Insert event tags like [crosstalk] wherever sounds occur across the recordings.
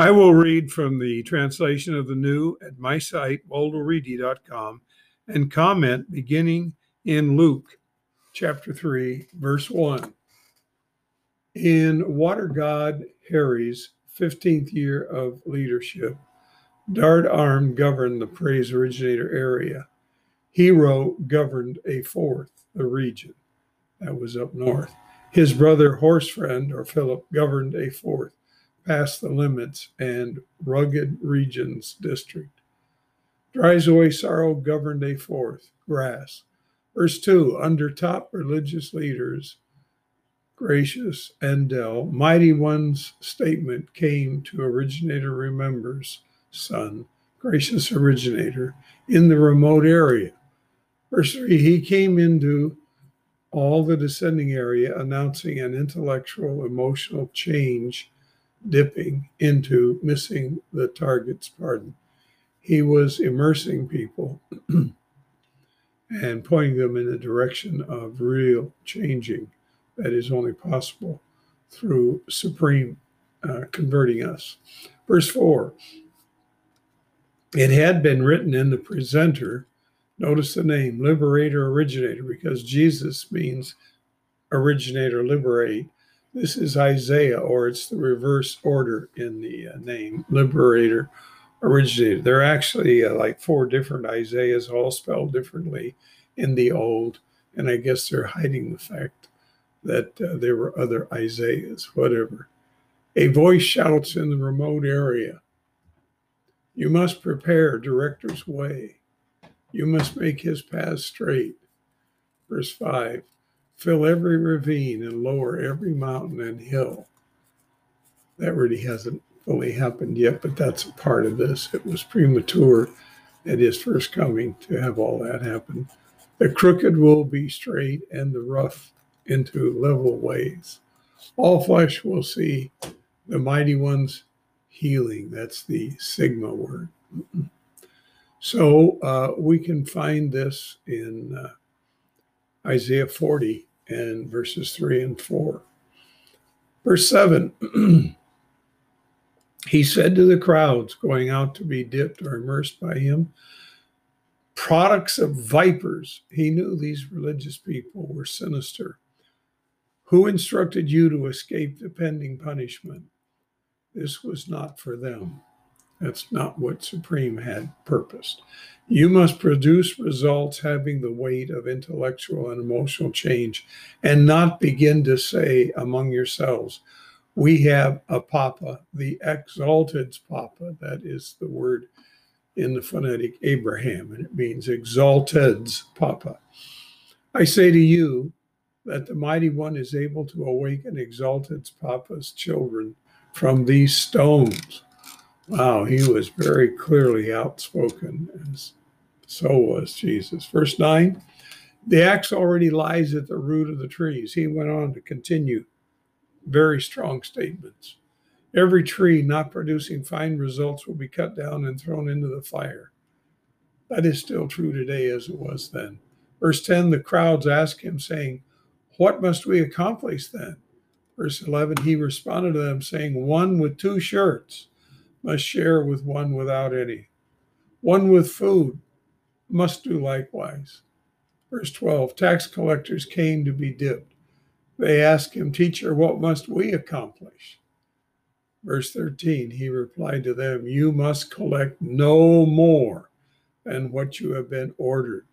I will read from the translation of the new at my site, waldoreedy.com, and comment beginning in Luke chapter 3, verse 1. In Water God Harry's 15th year of leadership, Dart Arm governed the Praise Originator area. Hero governed a fourth, the region that was up north. His brother Horsefriend, or Philip, governed a fourth, past the limits and rugged regions district. Away sorrow governed a fourth, grass. Verse 2 Under top religious leaders, gracious and Dell, mighty one's statement came to originator remembers, son, gracious originator, in the remote area. Verse 3 He came into all the descending area, announcing an intellectual, emotional change, dipping into missing the target's pardon. He was immersing people [clears throat] and pointing them in the direction of real changing that is only possible through supreme uh, converting us. Verse 4 It had been written in the presenter Notice the name, liberator, originator, because Jesus means originator, liberate. This is Isaiah, or it's the reverse order in the uh, name, liberator, originator. There are actually uh, like four different Isaiahs, all spelled differently in the Old, and I guess they're hiding the fact that uh, there were other Isaiahs, whatever. A voice shouts in the remote area, You must prepare director's way you must make his path straight. Verse 5 Fill every ravine and lower every mountain and hill. That really hasn't fully happened yet, but that's a part of this. It was premature at his first coming to have all that happen. The crooked will be straight and the rough into level ways. All flesh will see the mighty one's healing. That's the Sigma word. So uh, we can find this in uh, Isaiah 40 and verses 3 and 4. Verse 7 [clears throat] He said to the crowds going out to be dipped or immersed by him, products of vipers. He knew these religious people were sinister. Who instructed you to escape the pending punishment? This was not for them. That's not what Supreme had purposed. You must produce results having the weight of intellectual and emotional change and not begin to say among yourselves, we have a papa, the exalted papa. That is the word in the phonetic Abraham, and it means exalted's papa. I say to you that the mighty one is able to awaken exalted's papa's children from these stones. Wow, he was very clearly outspoken, as so was Jesus. Verse 9 The axe already lies at the root of the trees. He went on to continue very strong statements. Every tree not producing fine results will be cut down and thrown into the fire. That is still true today as it was then. Verse 10 The crowds asked him, saying, What must we accomplish then? Verse 11 He responded to them, saying, One with two shirts must share with one without any. One with food must do likewise. Verse 12 Tax collectors came to be dipped. They asked him, Teacher, what must we accomplish? Verse 13 He replied to them, You must collect no more than what you have been ordered.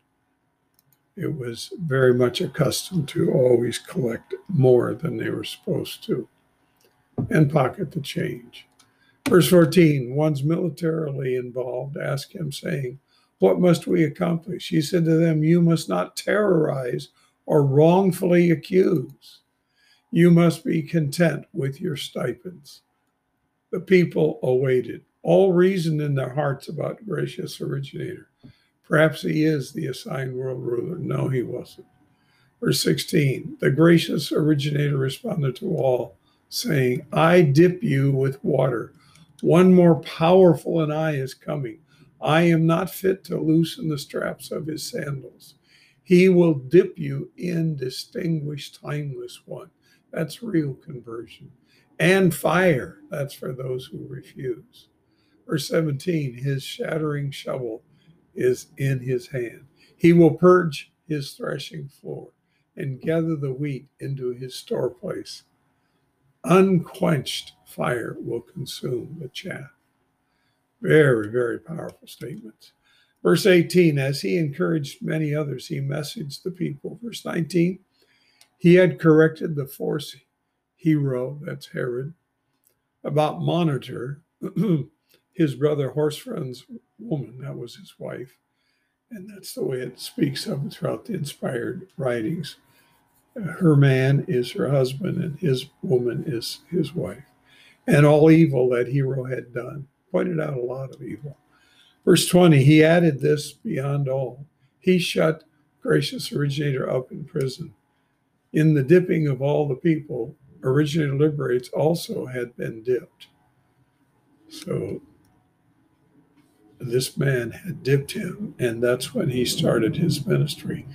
It was very much accustomed to always collect more than they were supposed to and pocket the change. Verse 14 One's militarily involved asked him, saying, What must we accomplish? He said to them, You must not terrorize or wrongfully accuse. You must be content with your stipends. The people awaited, all reasoned in their hearts about gracious originator. Perhaps he is the assigned world ruler. No, he wasn't. Verse 16 The gracious originator responded to all, saying, I dip you with water one more powerful than I is coming. I am not fit to loosen the straps of his sandals. He will dip you in distinguished, timeless one. That's real conversion. and fire. That's for those who refuse. Verse 17 His shattering shovel is in his hand. He will purge his threshing floor and gather the wheat into his store place. Unquenched fire will consume the chaff. Very, very powerful statements. Verse 18, as he encouraged many others, he messaged the people. Verse 19, he had corrected the force hero, that's Herod, about Monitor, [clears throat] his brother Horsfriend's woman, that was his wife. And that's the way it speaks of throughout the inspired writings. Her man is her husband, and his woman is his wife. And all evil that hero had done. Pointed out a lot of evil. Verse 20, he added this beyond all. He shut gracious originator up in prison. In the dipping of all the people, originator liberates also had been dipped. So this man had dipped him, and that's when he started his ministry.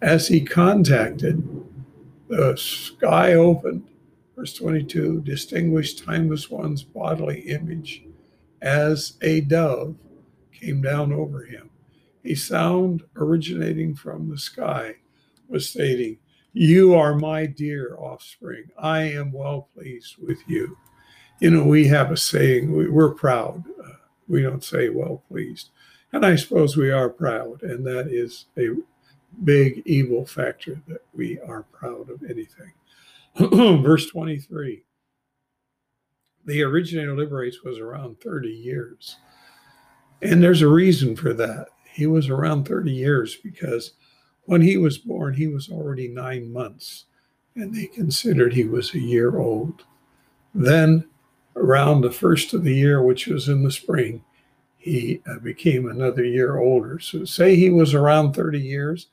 As he contacted, the sky opened, verse 22, distinguished timeless one's bodily image as a dove came down over him. A sound originating from the sky was stating, You are my dear offspring. I am well pleased with you. You know, we have a saying, we're proud. Uh, we don't say well pleased. And I suppose we are proud, and that is a big evil factor that we are proud of anything. [clears throat] Verse 23 The originator liberates was around 30 years. And there's a reason for that. He was around 30 years because when he was born, he was already nine months, and they considered he was a year old. Then around the first of the year, which was in the spring, he uh, became another year older. So, say he was around 30 years.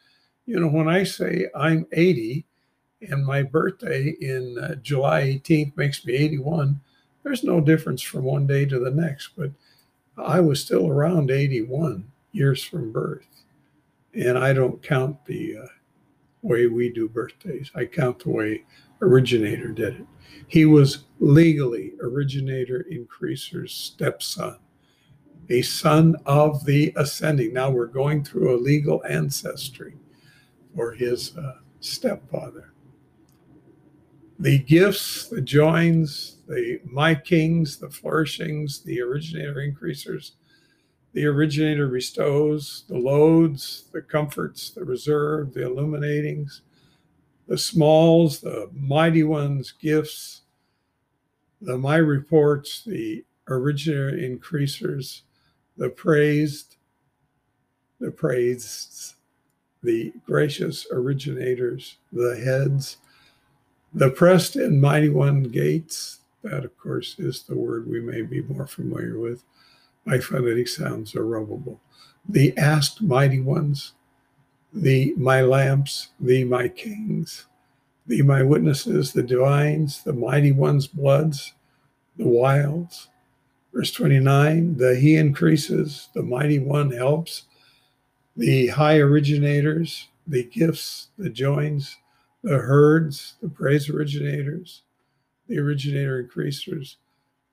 You know, when I say I'm 80 and my birthday in uh, July 18th makes me 81, there's no difference from one day to the next. But I was still around 81 years from birth. And I don't count the uh, way we do birthdays, I count the way originator did it. He was legally originator increaser's stepson, a son of the ascending. Now we're going through a legal ancestry for his uh, stepfather. The gifts, the joins, the my kings, the flourishings, the originator increasers, the originator bestows, the loads, the comforts, the reserve, the illuminatings, the smalls, the mighty ones, gifts, the my reports, the originator increasers, the praised, the praised, the gracious originators, the heads, the pressed and mighty one gates. That, of course, is the word we may be more familiar with. My phonetic sounds are rubbable. The asked mighty ones, the my lamps, the my kings, the my witnesses, the divines, the mighty ones' bloods, the wilds. Verse 29 the he increases, the mighty one helps, the high originators, the gifts, the joins, the herds, the praise originators, the originator increasers,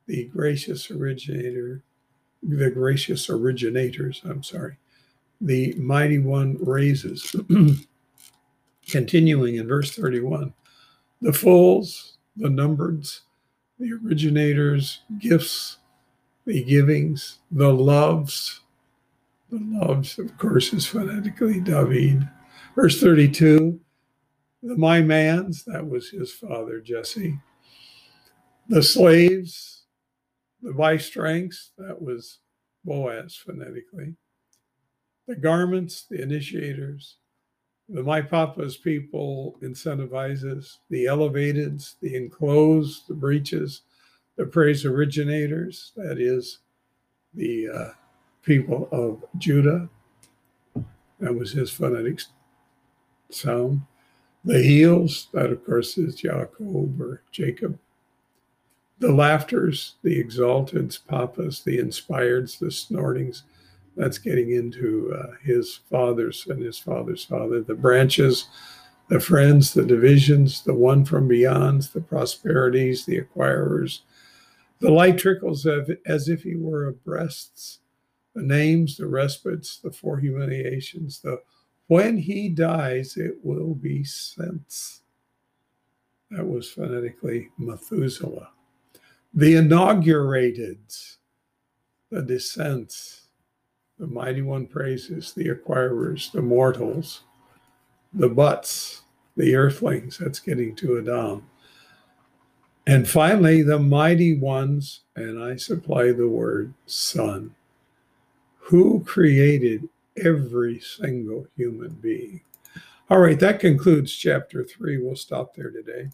the gracious originator, the gracious originators, I'm sorry, the mighty one raises. [clears throat] Continuing in verse 31, the fulls, the numbereds, the originators, gifts, the givings, the loves. The loves, of course, is phonetically David. Verse 32, the my mans, that was his father Jesse. The slaves, the strengths, that was Boaz phonetically the garments, the initiators, the My Papa's people incentivizes, the elevateds, the enclosed, the breaches, the praise originators, that is, the uh, people of Judah. That was his phonetic sound. The heels, that of course is Jacob or Jacob. The laughters, the exalteds, papas, the inspireds, the snortings, that's getting into uh, his father's and his father's father. The branches, the friends, the divisions, the one from beyonds, the prosperities, the acquirers. The light trickles of, as if he were abreasts, the names, the respites, the four humiliations, the when he dies, it will be since. That was phonetically Methuselah. The inaugurated, the descents, the mighty one praises, the acquirers, the mortals, the butts, the earthlings, that's getting to Adam. And finally, the mighty ones, and I supply the word son, who created every single human being. All right, that concludes chapter three. We'll stop there today.